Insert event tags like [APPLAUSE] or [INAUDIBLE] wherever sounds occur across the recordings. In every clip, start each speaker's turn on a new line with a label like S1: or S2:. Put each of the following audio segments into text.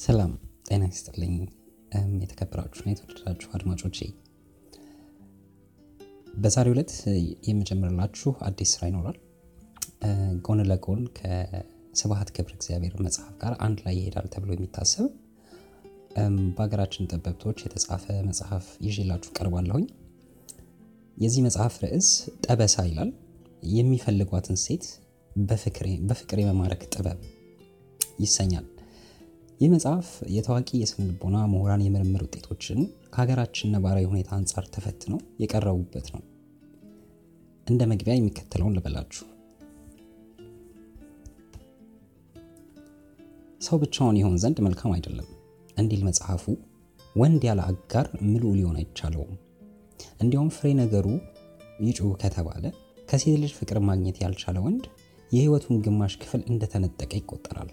S1: ሰላም ጤና ይስጥልኝ። የተከበራችሁና የተወደዳችሁ አድማጮቼ በዛሬው ዕለት የምጀምርላችሁ አዲስ ስራ ይኖራል። ጎን ለጎን ከስብሀት ገብረ እግዚአብሔር መጽሐፍ ጋር አንድ ላይ ይሄዳል ተብሎ የሚታሰብ በሀገራችን ጠበብቶች የተጻፈ መጽሐፍ ይዤላችሁ ቀርባለሁኝ። የዚህ መጽሐፍ ርዕስ ጠበሳ ይላል። የሚፈልጓትን ሴት በፍቅር የመማረክ ጥበብ ይሰኛል ይህ መጽሐፍ የታዋቂ የስነ ልቦና ምሁራን የምርምር ውጤቶችን ከሀገራችን ነባራዊ ሁኔታ አንጻር ተፈትነው የቀረቡበት ነው። እንደ መግቢያ የሚከተለውን ልበላችሁ። ሰው ብቻውን ይሆን ዘንድ መልካም አይደለም እንዲል መጽሐፉ ወንድ ያለ አጋር ምሉዕ ሊሆን አይቻለውም። እንዲያውም ፍሬ ነገሩ ይጩህ ከተባለ ከሴት ልጅ ፍቅር ማግኘት ያልቻለ ወንድ የህይወቱን ግማሽ ክፍል እንደተነጠቀ ይቆጠራል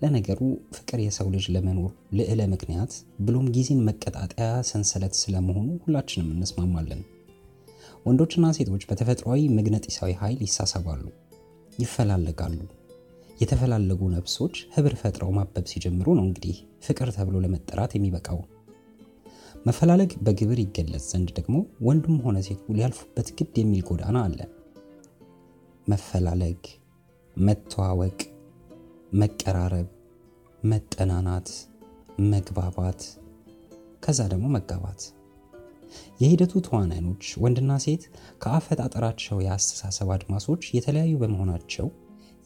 S1: ለነገሩ ፍቅር የሰው ልጅ ለመኖር ልዕለ ምክንያት ብሎም ጊዜን መቀጣጠያ ሰንሰለት ስለመሆኑ ሁላችንም እንስማማለን። ወንዶችና ሴቶች በተፈጥሯዊ መግነጢሳዊ ኃይል ይሳሰባሉ ይፈላለጋሉ። የተፈላለጉ ነፍሶች ህብር ፈጥረው ማበብ ሲጀምሩ ነው እንግዲህ ፍቅር ተብሎ ለመጠራት የሚበቃው። መፈላለግ በግብር ይገለጽ ዘንድ ደግሞ ወንዱም ሆነ ሴቱ ሊያልፉበት ግድ የሚል ጎዳና አለ። መፈላለግ መተዋወቅ መቀራረብ መጠናናት መግባባት ከዛ ደግሞ መጋባት። የሂደቱ ተዋናዮች ወንድና ሴት ከአፈጣጠራቸው የአስተሳሰብ አድማሶች የተለያዩ በመሆናቸው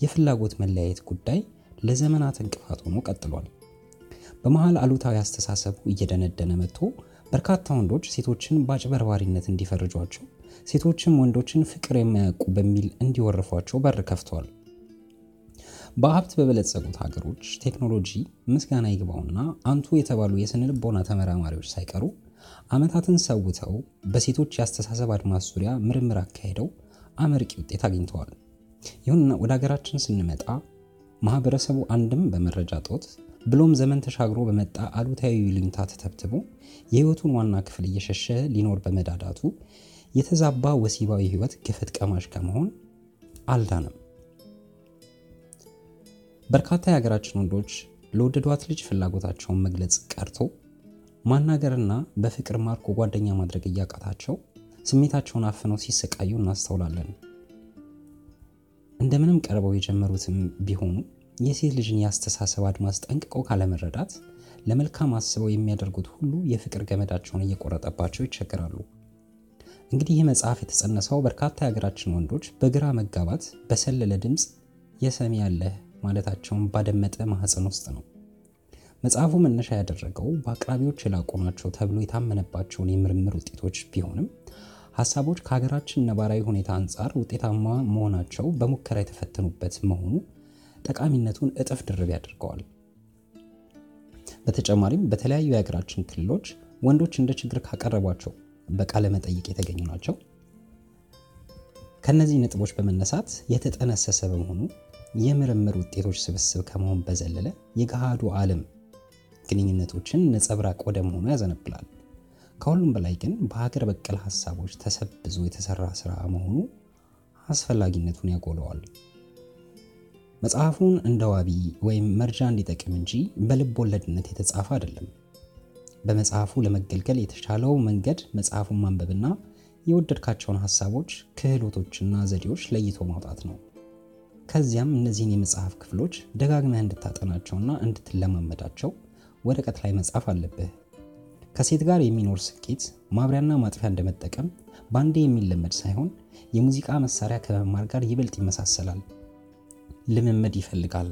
S1: የፍላጎት መለያየት ጉዳይ ለዘመናት እንቅፋት ሆኖ ቀጥሏል። በመሃል አሉታዊ አስተሳሰቡ እየደነደነ መጥቶ በርካታ ወንዶች ሴቶችን በአጭበርባሪነት እንዲፈርጇቸው ሴቶችም ወንዶችን ፍቅር የማያውቁ በሚል እንዲወርፏቸው በር ከፍተዋል በሀብት በበለጸጉት ሀገሮች ቴክኖሎጂ ምስጋና ይግባውና አንቱ የተባሉ የስነ ልቦና ተመራማሪዎች ሳይቀሩ አመታትን ሰውተው በሴቶች የአስተሳሰብ አድማስ ዙሪያ ምርምር አካሄደው አመርቂ ውጤት አግኝተዋል። ይሁንና ወደ ሀገራችን ስንመጣ ማህበረሰቡ አንድም በመረጃ ጦት ብሎም ዘመን ተሻግሮ በመጣ አሉታዊ ልኝታ ተተብትቦ የህይወቱን ዋና ክፍል እየሸሸ ሊኖር በመዳዳቱ የተዛባ ወሲባዊ ህይወት ገፈት ቀማሽ ከመሆን አልዳንም በርካታ የሀገራችን ወንዶች ለወደዷት ልጅ ፍላጎታቸውን መግለጽ ቀርቶ ማናገርና በፍቅር ማርኮ ጓደኛ ማድረግ እያቃታቸው ስሜታቸውን አፍነው ሲሰቃዩ እናስተውላለን። እንደምንም ቀርበው የጀመሩትም ቢሆኑ የሴት ልጅን የአስተሳሰብ አድማስ ጠንቅቀው ካለመረዳት ለመልካም አስበው የሚያደርጉት ሁሉ የፍቅር ገመዳቸውን እየቆረጠባቸው ይቸገራሉ። እንግዲህ ይህ መጽሐፍ የተጸነሰው በርካታ የሀገራችን ወንዶች በግራ መጋባት በሰለለ ድምፅ የሰሚ ያለህ ማለታቸውን ባደመጠ ማህፀን ውስጥ ነው። መጽሐፉ መነሻ ያደረገው በአቅራቢዎች የላቁ ናቸው ተብሎ የታመነባቸውን የምርምር ውጤቶች ቢሆንም ሀሳቦች ከሀገራችን ነባራዊ ሁኔታ አንጻር ውጤታማ መሆናቸው በሙከራ የተፈተኑበት መሆኑ ጠቃሚነቱን እጥፍ ድርብ ያደርገዋል። በተጨማሪም በተለያዩ የሀገራችን ክልሎች ወንዶች እንደ ችግር ካቀረቧቸው በቃለ መጠይቅ የተገኙ ናቸው። ከነዚህ ነጥቦች በመነሳት የተጠነሰሰ በመሆኑ የምርምር ውጤቶች ስብስብ ከመሆን በዘለለ የገሃዱ ዓለም ግንኙነቶችን ነጸብራቅ ወደ መሆኑ ያዘነብላል። ከሁሉም በላይ ግን በሀገር በቀል ሀሳቦች ተሰብዞ የተሰራ ስራ መሆኑ አስፈላጊነቱን ያጎለዋል። መጽሐፉን እንደ ዋቢ ወይም መርጃ እንዲጠቅም እንጂ በልብ ወለድነት የተጻፈ አይደለም። በመጽሐፉ ለመገልገል የተሻለው መንገድ መጽሐፉን ማንበብና የወደድካቸውን ሀሳቦች ክህሎቶችና ዘዴዎች ለይቶ ማውጣት ነው ከዚያም እነዚህን የመጽሐፍ ክፍሎች ደጋግመህ እንድታጠናቸውና እንድትለማመዳቸው ወረቀት ላይ መጻፍ አለብህ። ከሴት ጋር የሚኖር ስኬት ማብሪያና ማጥፊያ እንደመጠቀም በአንዴ የሚለመድ ሳይሆን የሙዚቃ መሳሪያ ከመማር ጋር ይበልጥ ይመሳሰላል። ልምምድ ይፈልጋል።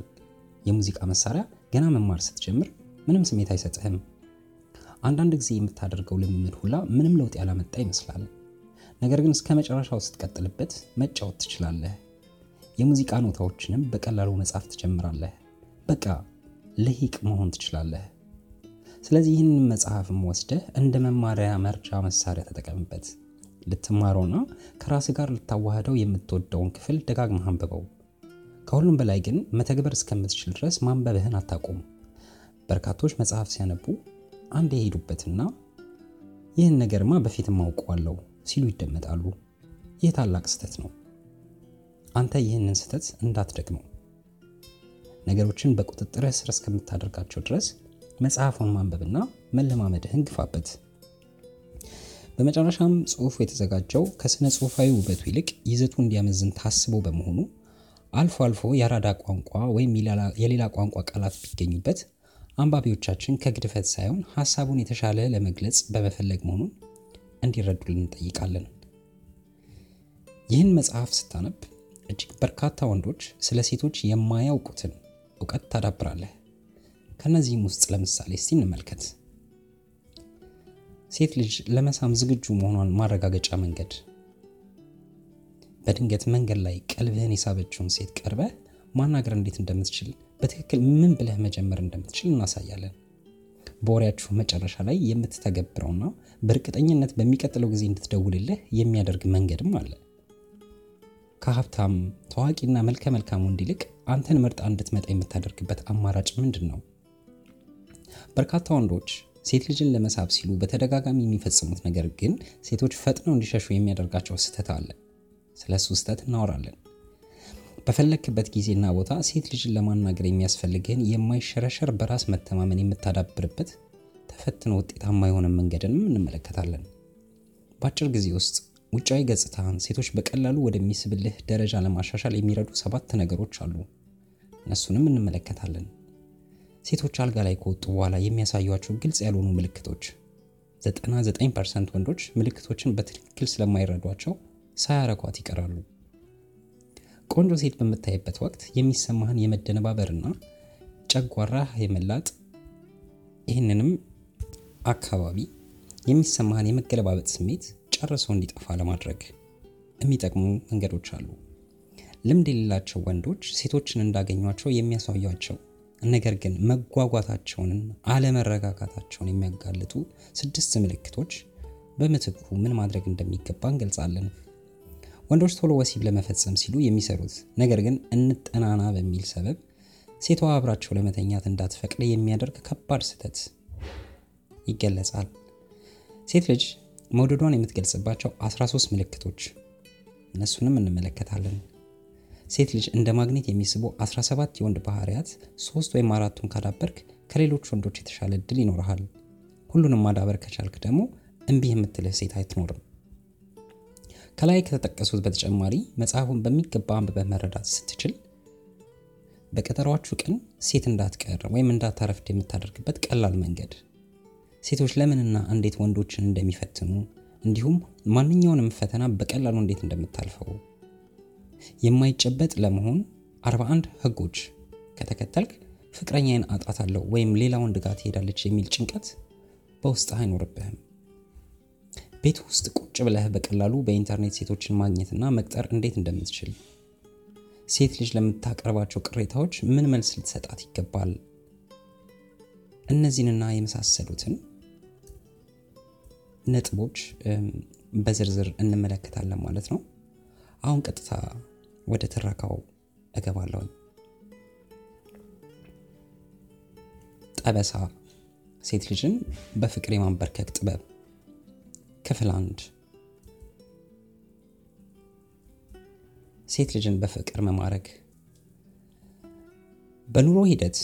S1: የሙዚቃ መሳሪያ ገና መማር ስትጀምር ምንም ስሜት አይሰጥህም። አንዳንድ ጊዜ የምታደርገው ልምምድ ሁላ ምንም ለውጥ ያላመጣ ይመስላል። ነገር ግን እስከ መጨረሻው ስትቀጥልበት መጫወት ትችላለህ የሙዚቃ ኖታዎችንም በቀላሉ መጻፍ ትጀምራለህ። በቃ ልሂቅ መሆን ትችላለህ። ስለዚህ ይህንን መጽሐፍም ወስደህ እንደ መማሪያ መርጃ መሳሪያ ተጠቀምበት። ልትማረውና ከራስ ጋር ልታዋህደው የምትወደውን ክፍል ደጋግመህ አንብበው። ከሁሉም በላይ ግን መተግበር እስከምትችል ድረስ ማንበብህን አታቁም በርካቶች መጽሐፍ ሲያነቡ አንድ የሄዱበትና ይህን ነገርማ በፊትም አውቀዋለሁ ሲሉ ይደመጣሉ። ይህ ታላቅ ስተት ነው አንተ ይህንን ስተት እንዳትደግመው ነገሮችን በቁጥጥርህ ስር እስከምታደርጋቸው ድረስ መጽሐፉን ማንበብና መለማመድህን ግፋበት። በመጨረሻም ጽሑፉ የተዘጋጀው ከሥነ ጽሑፋዊ ውበቱ ይልቅ ይዘቱ እንዲያመዝን ታስቦ በመሆኑ አልፎ አልፎ የአራዳ ቋንቋ ወይም የሌላ ቋንቋ ቃላት ቢገኙበት አንባቢዎቻችን ከግድፈት ሳይሆን ሀሳቡን የተሻለ ለመግለጽ በመፈለግ መሆኑን እንዲረዱልን እንጠይቃለን። ይህን መጽሐፍ ስታነብ እጅግ በርካታ ወንዶች ስለ ሴቶች የማያውቁትን እውቀት ታዳብራለህ። ከእነዚህም ውስጥ ለምሳሌ እስቲ እንመልከት። ሴት ልጅ ለመሳም ዝግጁ መሆኗን ማረጋገጫ መንገድ፣ በድንገት መንገድ ላይ ቀልብህን የሳበችውን ሴት ቀርበህ ማናገር እንዴት እንደምትችል በትክክል ምን ብለህ መጀመር እንደምትችል እናሳያለን። በወሬያችሁ መጨረሻ ላይ የምትተገብረውና በእርግጠኝነት በሚቀጥለው ጊዜ እንድትደውልልህ የሚያደርግ መንገድም አለ። ከሀብታም ታዋቂና መልከ መልካም ወንድ ይልቅ አንተን መርጣ እንድትመጣ የምታደርግበት አማራጭ ምንድን ነው? በርካታ ወንዶች ሴት ልጅን ለመሳብ ሲሉ በተደጋጋሚ የሚፈጽሙት ነገር ግን ሴቶች ፈጥነው እንዲሸሹ የሚያደርጋቸው ስህተት አለ። ስለ እሱ ስህተት እናወራለን። በፈለክበት ጊዜና ቦታ ሴት ልጅን ለማናገር የሚያስፈልግህን የማይሸረሸር በራስ መተማመን የምታዳብርበት ተፈትኖ ውጤታማ የሆነ መንገድንም እንመለከታለን። በአጭር ጊዜ ውስጥ ውጫዊ ገጽታን ሴቶች በቀላሉ ወደሚስብልህ ደረጃ ለማሻሻል የሚረዱ ሰባት ነገሮች አሉ። እነሱንም እንመለከታለን። ሴቶች አልጋ ላይ ከወጡ በኋላ የሚያሳዩቸው ግልጽ ያልሆኑ ምልክቶች። 99 percent ወንዶች ምልክቶችን በትክክል ስለማይረዷቸው ሳያረኳት ይቀራሉ። ቆንጆ ሴት በምታይበት ወቅት የሚሰማህን የመደነባበርና ጨጓራህ የመላጥ ይህንንም አካባቢ የሚሰማህን የመገለባበጥ ስሜት ጨርሶ እንዲጠፋ ለማድረግ የሚጠቅሙ መንገዶች አሉ። ልምድ የሌላቸው ወንዶች ሴቶችን እንዳገኟቸው የሚያሳዩቸው ነገር ግን መጓጓታቸውን፣ አለመረጋጋታቸውን የሚያጋልጡ ስድስት ምልክቶች በምትኩ ምን ማድረግ እንደሚገባ እንገልጻለን። ወንዶች ቶሎ ወሲብ ለመፈጸም ሲሉ የሚሰሩት ነገር ግን እንጠናና በሚል ሰበብ ሴቷ አብራቸው ለመተኛት እንዳትፈቅድ የሚያደርግ ከባድ ስህተት ይገለጻል። ሴት ልጅ መውደዷን የምትገልጽባቸው 13 ምልክቶች እነሱንም እንመለከታለን። ሴት ልጅ እንደ ማግኔት የሚስቡ 17 የወንድ ባህሪያት ሶስት ወይም አራቱን ካዳበርክ ከሌሎች ወንዶች የተሻለ እድል ይኖርሃል። ሁሉንም ማዳበር ከቻልክ ደግሞ እምቢ የምትልህ ሴት አትኖርም። ከላይ ከተጠቀሱት በተጨማሪ መጽሐፉን በሚገባ አንብበህ መረዳት ስትችል በቀጠሯችሁ ቀን ሴት እንዳትቀር ወይም እንዳታረፍድ የምታደርግበት ቀላል መንገድ፣ ሴቶች ለምንና እንዴት ወንዶችን እንደሚፈትኑ እንዲሁም ማንኛውንም ፈተና በቀላሉ እንዴት እንደምታልፈው፣ የማይጨበጥ ለመሆን 41 ህጎች። ከተከተልክ ፍቅረኛዬን አጣታለሁ ወይም ሌላ ወንድ ጋር ትሄዳለች የሚል ጭንቀት በውስጥ አይኖርብህም። ቤት ውስጥ ቁጭ ብለህ በቀላሉ በኢንተርኔት ሴቶችን ማግኘትና መቅጠር እንዴት እንደምትችል፣ ሴት ልጅ ለምታቀርባቸው ቅሬታዎች ምን መልስ ልትሰጣት ይገባል፣ እነዚህንና የመሳሰሉትን ነጥቦች በዝርዝር እንመለከታለን ማለት ነው። አሁን ቀጥታ ወደ ትረካው እገባለሁ። ጠበሳ ሴት ልጅን በፍቅር የማንበርከክ ጥበብ ክፍል አንድ ሴት ልጅን በፍቅር መማረክ በኑሮ ሂደት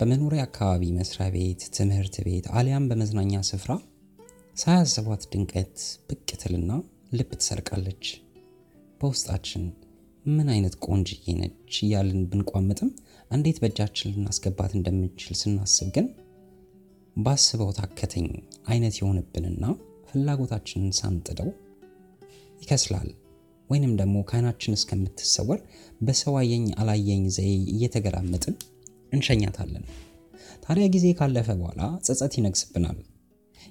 S1: በመኖሪያ አካባቢ መስሪያ ቤት፣ ትምህርት ቤት አሊያም በመዝናኛ ስፍራ ሳያስቧት ድንቀት ብቅ ትልና ልብ ትሰርቃለች። በውስጣችን ምን አይነት ቆንጅዬ ነች እያልን ብንቋምጥም እንዴት በእጃችን ልናስገባት እንደምንችል ስናስብ ግን ባስበው ታከተኝ አይነት የሆንብንና ፍላጎታችንን ሳንጥደው ይከስላል። ወይንም ደግሞ ከዓይናችን እስከምትሰወር በሰው አየኝ አላየኝ ዘዬ እየተገላመጥን እንሸኛታለን። ታዲያ ጊዜ ካለፈ በኋላ ጸጸት ይነግስብናል።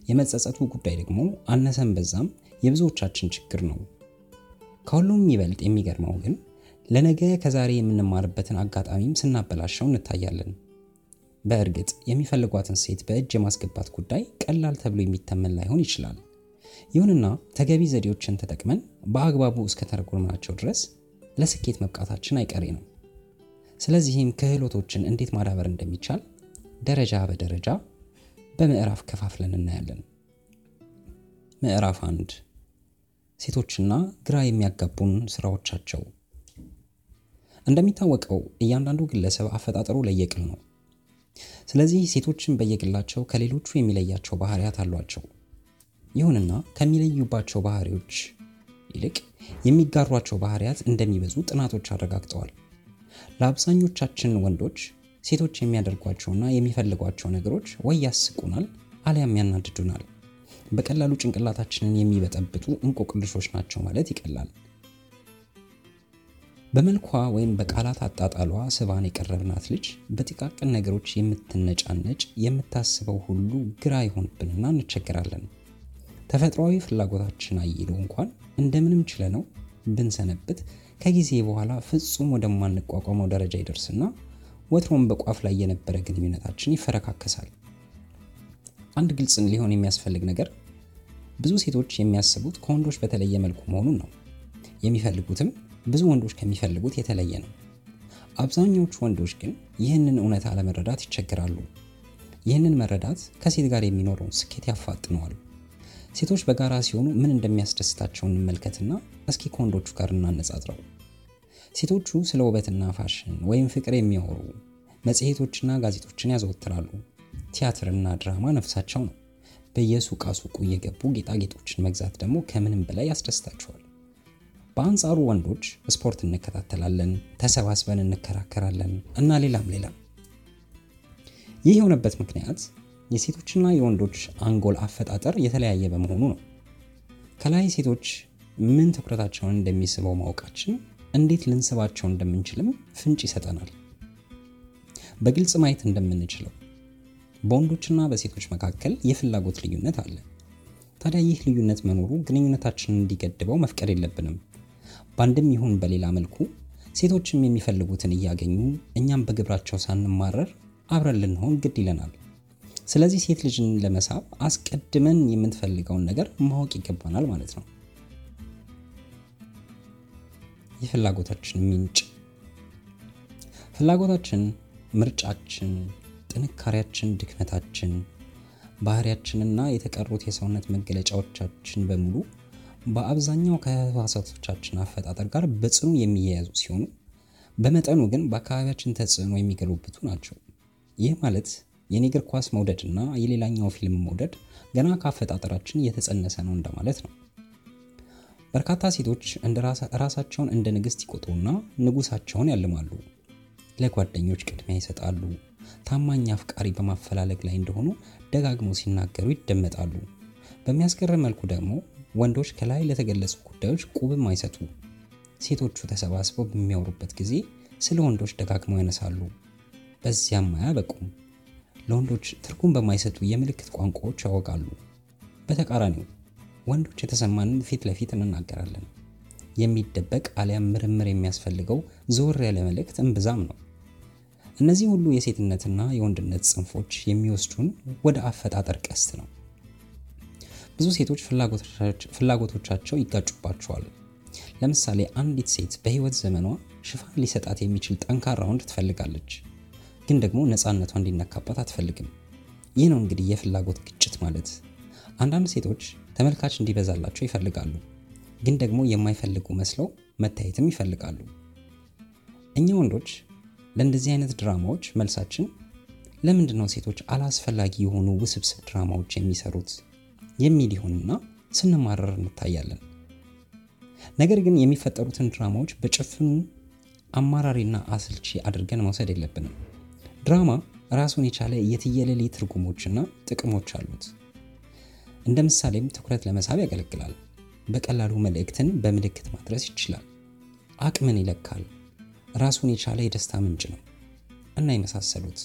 S1: የመጸጸቱ ጉዳይ ደግሞ አነሰን በዛም የብዙዎቻችን ችግር ነው። ከሁሉም ይበልጥ የሚገርመው ግን ለነገ ከዛሬ የምንማርበትን አጋጣሚም ስናበላሸው እንታያለን። በእርግጥ የሚፈልጓትን ሴት በእጅ የማስገባት ጉዳይ ቀላል ተብሎ የሚተመን ላይሆን ይችላል። ይሁንና ተገቢ ዘዴዎችን ተጠቅመን በአግባቡ እስከተረጎምናቸው ድረስ ለስኬት መብቃታችን አይቀሬ ነው። ስለዚህም ክህሎቶችን እንዴት ማዳበር እንደሚቻል ደረጃ በደረጃ በምዕራፍ ከፋፍለን እናያለን። ምዕራፍ አንድ ሴቶችና ግራ የሚያጋቡን ስራዎቻቸው። እንደሚታወቀው እያንዳንዱ ግለሰብ አፈጣጠሩ ለየቅል ነው። ስለዚህ ሴቶችን በየግላቸው ከሌሎቹ የሚለያቸው ባህሪያት አሏቸው። ይሁንና ከሚለዩባቸው ባህሪዎች ይልቅ የሚጋሯቸው ባህሪያት እንደሚበዙ ጥናቶች አረጋግጠዋል። ለአብዛኞቻችን ወንዶች ሴቶች የሚያደርጓቸውና የሚፈልጓቸው ነገሮች ወይ ያስቁናል አሊያም ያናድዱናል። በቀላሉ ጭንቅላታችንን የሚበጠብጡ እንቆቅልሾች ናቸው ማለት ይቀላል። በመልኳ ወይም በቃላት አጣጣሏ ስባን የቀረብናት ልጅ በጥቃቅን ነገሮች የምትነጫነጭ የምታስበው ሁሉ ግራ ይሆንብንና እንቸገራለን። ተፈጥሯዊ ፍላጎታችን አይሎ እንኳን እንደምንም ችለነው ብንሰነብት ከጊዜ በኋላ ፍጹም ወደማንቋቋመው ደረጃ ይደርስና ወትሮም በቋፍ ላይ የነበረ ግንኙነታችን ይፈረካከሳል። አንድ ግልጽ ሊሆን የሚያስፈልግ ነገር ብዙ ሴቶች የሚያስቡት ከወንዶች በተለየ መልኩ መሆኑን ነው። የሚፈልጉትም ብዙ ወንዶች ከሚፈልጉት የተለየ ነው። አብዛኛዎቹ ወንዶች ግን ይህንን እውነታ ለመረዳት ይቸግራሉ። ይህንን መረዳት ከሴት ጋር የሚኖረውን ስኬት ያፋጥነዋል። ሴቶች በጋራ ሲሆኑ ምን እንደሚያስደስታቸው እንመልከትና እስኪ ከወንዶቹ ጋር እናነጻጽረው። ሴቶቹ ስለ ውበትና ፋሽን ወይም ፍቅር የሚያወሩ መጽሔቶችና ጋዜጦችን ያዘወትራሉ። ቲያትርና ድራማ ነፍሳቸው ነው። በየሱቃ ሱቁ እየገቡ ጌጣጌጦችን መግዛት ደግሞ ከምንም በላይ ያስደስታቸዋል። በአንጻሩ ወንዶች ስፖርት እንከታተላለን፣ ተሰባስበን እንከራከራለን እና ሌላም ሌላም። ይህ የሆነበት ምክንያት የሴቶችና የወንዶች አንጎል አፈጣጠር የተለያየ በመሆኑ ነው። ከላይ ሴቶች ምን ትኩረታቸውን እንደሚስበው ማወቃችን እንዴት ልንስባቸው እንደምንችልም ፍንጭ ይሰጠናል። በግልጽ ማየት እንደምንችለው በወንዶችና በሴቶች መካከል የፍላጎት ልዩነት አለ። ታዲያ ይህ ልዩነት መኖሩ ግንኙነታችንን እንዲገድበው መፍቀድ የለብንም። በአንድም ይሁን በሌላ መልኩ ሴቶችም የሚፈልጉትን እያገኙ እኛም በግብራቸው ሳንማረር አብረን ልንሆን ግድ ይለናል። ስለዚህ ሴት ልጅን ለመሳብ አስቀድመን የምንፈልገውን ነገር ማወቅ ይገባናል ማለት ነው። የፍላጎታችን ምንጭ ፍላጎታችን፣ ምርጫችን፣ ጥንካሬያችን፣ ድክመታችን፣ ባህሪያችንና የተቀሩት የሰውነት መገለጫዎቻችን በሙሉ በአብዛኛው ከህዋሳቶቻችን አፈጣጠር ጋር በጽኑ የሚያያዙ ሲሆኑ በመጠኑ ግን በአካባቢያችን ተጽዕኖ የሚገሉብቱ ናቸው። ይህ ማለት የኔ እግር ኳስ መውደድ እና የሌላኛው ፊልም መውደድ ገና ከአፈጣጠራችን የተጸነሰ ነው እንደማለት ነው። በርካታ ሴቶች ራሳቸውን እንደ ንግስት ይቆጥሩና ንጉሳቸውን ያልማሉ። ለጓደኞች ቅድሚያ ይሰጣሉ። ታማኝ አፍቃሪ በማፈላለግ ላይ እንደሆኑ ደጋግመው ሲናገሩ ይደመጣሉ። በሚያስገርም መልኩ ደግሞ ወንዶች ከላይ ለተገለጹ ጉዳዮች ቁብም አይሰጡ። ሴቶቹ ተሰባስበው በሚያወሩበት ጊዜ ስለ ወንዶች ደጋግመው ያነሳሉ። በዚያም አያበቁም። ለወንዶች ትርጉም በማይሰጡ የምልክት ቋንቋዎች ያወጋሉ። በተቃራኒው ወንዶች የተሰማንን ፊት ለፊት እንናገራለን። የሚደበቅ አሊያም ምርምር የሚያስፈልገው ዘወር ያለ መልእክት እምብዛም ነው። እነዚህ ሁሉ የሴትነትና የወንድነት ጽንፎች የሚወስዱን ወደ አፈጣጠር ቀስት ነው። ብዙ ሴቶች ፍላጎቶቻቸው ይጋጩባቸዋል። ለምሳሌ አንዲት ሴት በህይወት ዘመኗ ሽፋን ሊሰጣት የሚችል ጠንካራ ወንድ ትፈልጋለች፣ ግን ደግሞ ነፃነቷ እንዲነካባት አትፈልግም። ይህ ነው እንግዲህ የፍላጎት ግጭት ማለት። አንዳንድ ሴቶች ተመልካች እንዲበዛላቸው ይፈልጋሉ፣ ግን ደግሞ የማይፈልጉ መስለው መታየትም ይፈልጋሉ። እኛ ወንዶች ለእንደዚህ አይነት ድራማዎች መልሳችን ለምንድን ነው ሴቶች አላስፈላጊ የሆኑ ውስብስብ ድራማዎች የሚሰሩት የሚል ይሆንና ስንማረር እንታያለን። ነገር ግን የሚፈጠሩትን ድራማዎች በጭፍኑ አማራሪና አስልቺ አድርገን መውሰድ የለብንም። ድራማ ራሱን የቻለ የትየለሌ ትርጉሞችና ጥቅሞች አሉት። እንደ ምሳሌም ትኩረት ለመሳብ ያገለግላል። በቀላሉ መልእክትን በምልክት ማድረስ ይችላል። አቅምን ይለካል። ራሱን የቻለ የደስታ ምንጭ ነው እና የመሳሰሉት።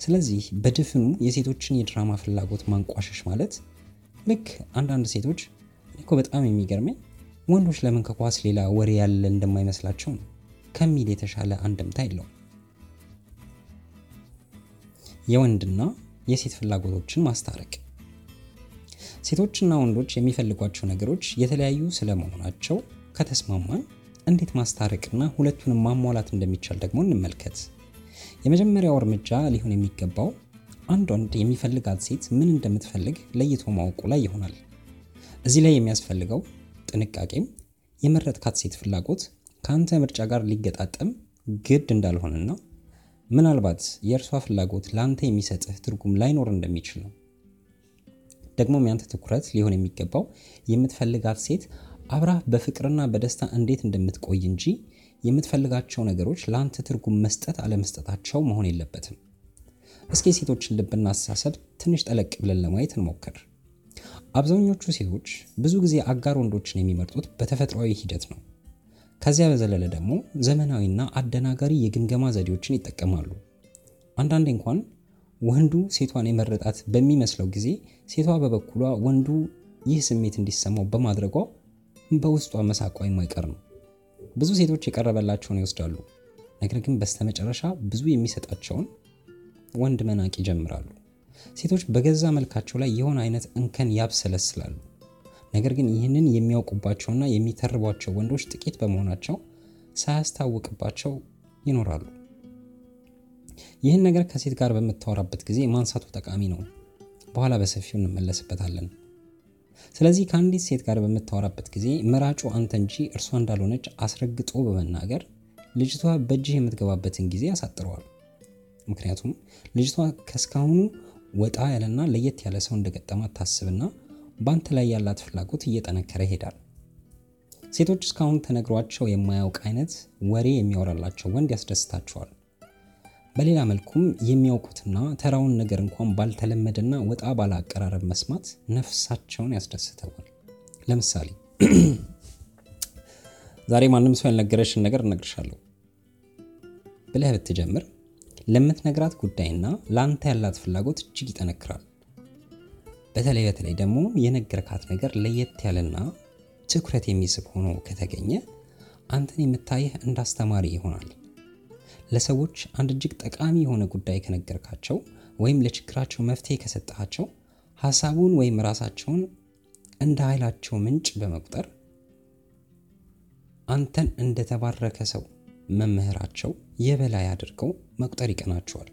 S1: ስለዚህ በድፍኑ የሴቶችን የድራማ ፍላጎት ማንቋሸሽ ማለት ልክ አንዳንድ ሴቶች እኮ በጣም የሚገርመኝ ወንዶች ለምን ከኳስ ሌላ ወሬ ያለ እንደማይመስላቸው ነው ከሚል የተሻለ አንድምታ የለውም። የወንድና የሴት ፍላጎቶችን ማስታረቅ ሴቶችና ወንዶች የሚፈልጓቸው ነገሮች የተለያዩ ስለመሆናቸው ከተስማማን እንዴት ማስታረቅና ሁለቱንም ማሟላት እንደሚቻል ደግሞ እንመልከት። የመጀመሪያው እርምጃ ሊሆን የሚገባው አንድ ወንድ የሚፈልጋት ሴት ምን እንደምትፈልግ ለይቶ ማወቁ ላይ ይሆናል። እዚህ ላይ የሚያስፈልገው ጥንቃቄም የመረጥካት ሴት ፍላጎት ከአንተ ምርጫ ጋር ሊገጣጠም ግድ እንዳልሆነና ምናልባት የእርሷ ፍላጎት ለአንተ የሚሰጥህ ትርጉም ላይኖር እንደሚችል ነው። ደግሞም ያንተ ትኩረት ሊሆን የሚገባው የምትፈልጋት ሴት አብራህ በፍቅርና በደስታ እንዴት እንደምትቆይ እንጂ የምትፈልጋቸው ነገሮች ለአንተ ትርጉም መስጠት አለመስጠታቸው መሆን የለበትም። እስኪ የሴቶችን ልብና አስተሳሰብ ትንሽ ጠለቅ ብለን ለማየት እንሞክር። አብዛኞቹ ሴቶች ብዙ ጊዜ አጋር ወንዶችን የሚመርጡት በተፈጥሯዊ ሂደት ነው። ከዚያ በዘለለ ደግሞ ዘመናዊና አደናጋሪ የግምገማ ዘዴዎችን ይጠቀማሉ። አንዳንዴ እንኳን ወንዱ ሴቷን የመረጣት በሚመስለው ጊዜ ሴቷ በበኩሏ ወንዱ ይህ ስሜት እንዲሰማው በማድረጓ በውስጧ መሳቋ የማይቀር ነው። ብዙ ሴቶች የቀረበላቸውን ይወስዳሉ፣ ነገር ግን በስተመጨረሻ ብዙ የሚሰጣቸውን ወንድ መናቅ ይጀምራሉ። ሴቶች በገዛ መልካቸው ላይ የሆነ አይነት እንከን ያብሰለስላሉ። ነገር ግን ይህንን የሚያውቁባቸውና የሚተርቧቸው ወንዶች ጥቂት በመሆናቸው ሳያስታውቅባቸው ይኖራሉ። ይህን ነገር ከሴት ጋር በምታወራበት ጊዜ ማንሳቱ ጠቃሚ ነው። በኋላ በሰፊው እንመለስበታለን። ስለዚህ ከአንዲት ሴት ጋር በምታወራበት ጊዜ መራጩ አንተ እንጂ እርሷ እንዳልሆነች አስረግጦ በመናገር ልጅቷ በእጅህ የምትገባበትን ጊዜ ያሳጥረዋል። ምክንያቱም ልጅቷ ከእስካሁኑ ወጣ ያለና ለየት ያለ ሰው እንደገጠማት ታስብና በአንተ ላይ ያላት ፍላጎት እየጠነከረ ይሄዳል። ሴቶች እስካሁን ተነግሯቸው የማያውቅ አይነት ወሬ የሚያወራላቸው ወንድ ያስደስታቸዋል። በሌላ መልኩም የሚያውቁትና ተራውን ነገር እንኳን ባልተለመደና ወጣ ባለ አቀራረብ መስማት ነፍሳቸውን ያስደስተዋል። ለምሳሌ [CLEARS THROAT] ዛሬ ማንም ሰው ያልነገረሽን ነገር እነግርሻለሁ ብለህ ብትጀምር ለምትነግራት ጉዳይና ለአንተ ያላት ፍላጎት እጅግ ይጠነክራል። በተለይ በተለይ ደግሞ የነገርካት ነገር ለየት ያለና ትኩረት የሚስብ ሆኖ ከተገኘ አንተን የምታይህ እንዳስተማሪ ይሆናል። ለሰዎች አንድ እጅግ ጠቃሚ የሆነ ጉዳይ ከነገርካቸው ወይም ለችግራቸው መፍትሄ ከሰጠሃቸው ሀሳቡን ወይም ራሳቸውን እንደ ኃይላቸው ምንጭ በመቁጠር አንተን እንደተባረከ ሰው መምህራቸው የበላይ አድርገው መቁጠር ይቀናቸዋል።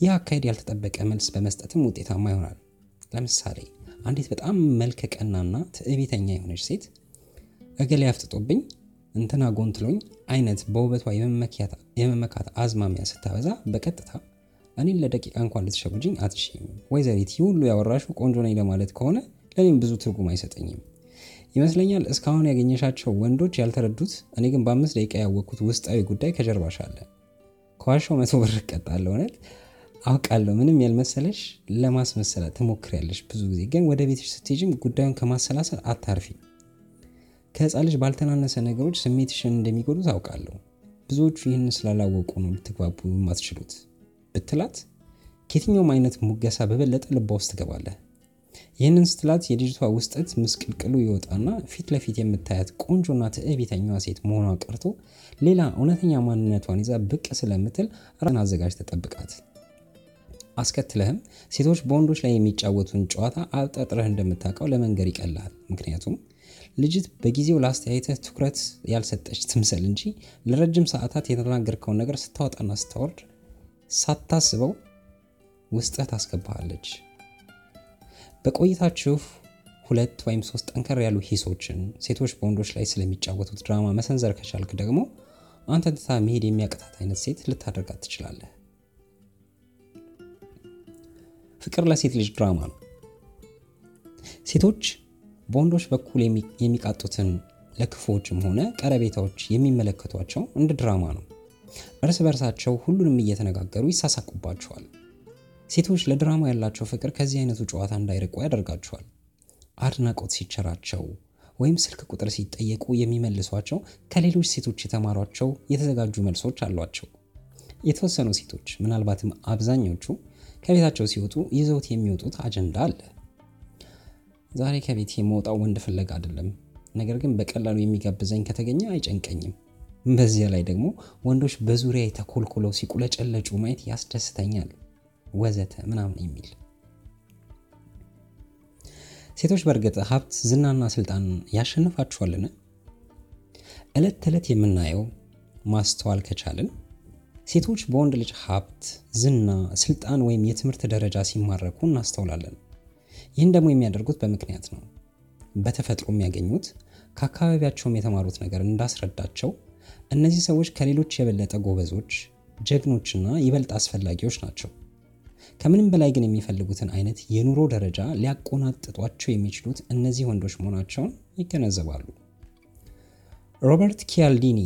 S1: ይህ አካሄድ ያልተጠበቀ መልስ በመስጠትም ውጤታማ ይሆናል። ለምሳሌ አንዲት በጣም መልከ ቀናና የሆነች ሴት እገሌ አፍጥጦብኝ እንትና ጎንትሎኝ አይነት በውበቷ የመመካት አዝማሚያ ስታበዛ በቀጥታ እኔን ለደቂቃ እንኳን ልትሸጉጅኝ አትሽም። ወይዘሪት ይህ ሁሉ ያወራሽው ቆንጆ ነኝ ለማለት ከሆነ ለእኔም ብዙ ትርጉም አይሰጠኝም ይመስለኛል። እስካሁን ያገኘሻቸው ወንዶች ያልተረዱት እኔ ግን በአምስት ደቂቃ ያወቅኩት ውስጣዊ ጉዳይ ከጀርባሽ አለ። ከዋሻው መቶ ብር እቀጣለሁ። እውነት አውቃለሁ። ምንም ያልመሰለሽ ለማስመሰል ትሞክሪያለሽ። ብዙ ጊዜ ግን ወደ ቤትሽ ስትሄጂም ጉዳዩን ከማሰላሰል አታርፊ። ከህፃን ልጅ ባልተናነሰ ነገሮች ስሜትሽን እንደሚጎዱ ታውቃለሁ። ብዙዎቹ ይህንን ስላላወቁ ነው ልትግባቡ የማትችሉት ብትላት ከየትኛውም አይነት ሙገሳ በበለጠ ልቧ ውስጥ ትገባለህ። ይህንን ስትላት የልጅቷ ውስጠት ምስቅልቅሉ ይወጣና ፊት ለፊት የምታያት ቆንጆና ትዕቢተኛዋ ሴት መሆኗ ቀርቶ ሌላ እውነተኛ ማንነቷን ይዛ ብቅ ስለምትል ራን አዘጋጅ ተጠብቃት። አስከትለህም ሴቶች በወንዶች ላይ የሚጫወቱን ጨዋታ አብጠጥረህ እንደምታውቀው ለመንገር ይቀልሃል። ምክንያቱም ልጅት በጊዜው ለአስተያየትህ ትኩረት ያልሰጠች ትምሰል እንጂ ለረጅም ሰዓታት የተናገርከውን ነገር ስታወጣና ስታወርድ ሳታስበው ውስጥህ ታስገባሃለች። በቆይታችሁ ሁለት ወይም ሶስት ጠንከር ያሉ ሂሶችን ሴቶች በወንዶች ላይ ስለሚጫወቱት ድራማ መሰንዘር ከቻልክ ደግሞ አንተ ትታ መሄድ የሚያቅታት አይነት ሴት ልታደርጋት ትችላለህ። ፍቅር ለሴት ልጅ ድራማ ነው። ሴቶች በወንዶች በኩል የሚቃጡትን ለክፉዎችም ሆነ ቀረቤታዎች የሚመለከቷቸው እንደ ድራማ ነው። እርስ በርሳቸው ሁሉንም እየተነጋገሩ ይሳሳቁባቸዋል። ሴቶች ለድራማ ያላቸው ፍቅር ከዚህ አይነቱ ጨዋታ እንዳይርቁ ያደርጋቸዋል። አድናቆት ሲቸራቸው ወይም ስልክ ቁጥር ሲጠየቁ የሚመልሷቸው ከሌሎች ሴቶች የተማሯቸው የተዘጋጁ መልሶች አሏቸው። የተወሰኑ ሴቶች ምናልባትም አብዛኞቹ ከቤታቸው ሲወጡ ይዘውት የሚወጡት አጀንዳ አለ። ዛሬ ከቤት የመውጣው ወንድ ፍለጋ አይደለም፣ ነገር ግን በቀላሉ የሚጋብዘኝ ከተገኘ አይጨንቀኝም። በዚያ ላይ ደግሞ ወንዶች በዙሪያ የተኮልኩለው ሲቁለጨለጩ ማየት ያስደስተኛል፣ ወዘተ ምናምን የሚል ሴቶች በእርግጥ ሀብት፣ ዝናና ስልጣን ያሸንፋችኋልን? ዕለት ተዕለት የምናየው ማስተዋል ከቻልን ሴቶች በወንድ ልጅ ሀብት፣ ዝና፣ ስልጣን ወይም የትምህርት ደረጃ ሲማረኩ እናስተውላለን። ይህን ደግሞ የሚያደርጉት በምክንያት ነው። በተፈጥሮ የሚያገኙት ከአካባቢያቸውም የተማሩት ነገር እንዳስረዳቸው እነዚህ ሰዎች ከሌሎች የበለጠ ጎበዞች፣ ጀግኖችና ይበልጥ አስፈላጊዎች ናቸው። ከምንም በላይ ግን የሚፈልጉትን አይነት የኑሮ ደረጃ ሊያቆናጥጧቸው የሚችሉት እነዚህ ወንዶች መሆናቸውን ይገነዘባሉ። ሮበርት ኪያልዲኒ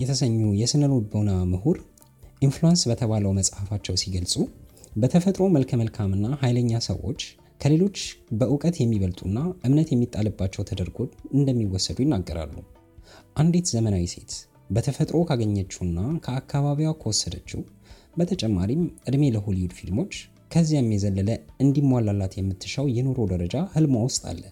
S1: የተሰኙ የስነ ልቦና ምሁር Influence በተባለው መጽሐፋቸው ሲገልጹ በተፈጥሮ መልከ መልካምና ኃይለኛ ሰዎች ከሌሎች በእውቀት የሚበልጡና እምነት የሚጣልባቸው ተደርጎ እንደሚወሰዱ ይናገራሉ። አንዲት ዘመናዊ ሴት በተፈጥሮ ካገኘችውና ከአካባቢዋ ከወሰደችው በተጨማሪም እድሜ ለሆሊውድ ፊልሞች ከዚያም የዘለለ እንዲሟላላት የምትሻው የኑሮ ደረጃ ህልሟ ውስጥ አለ።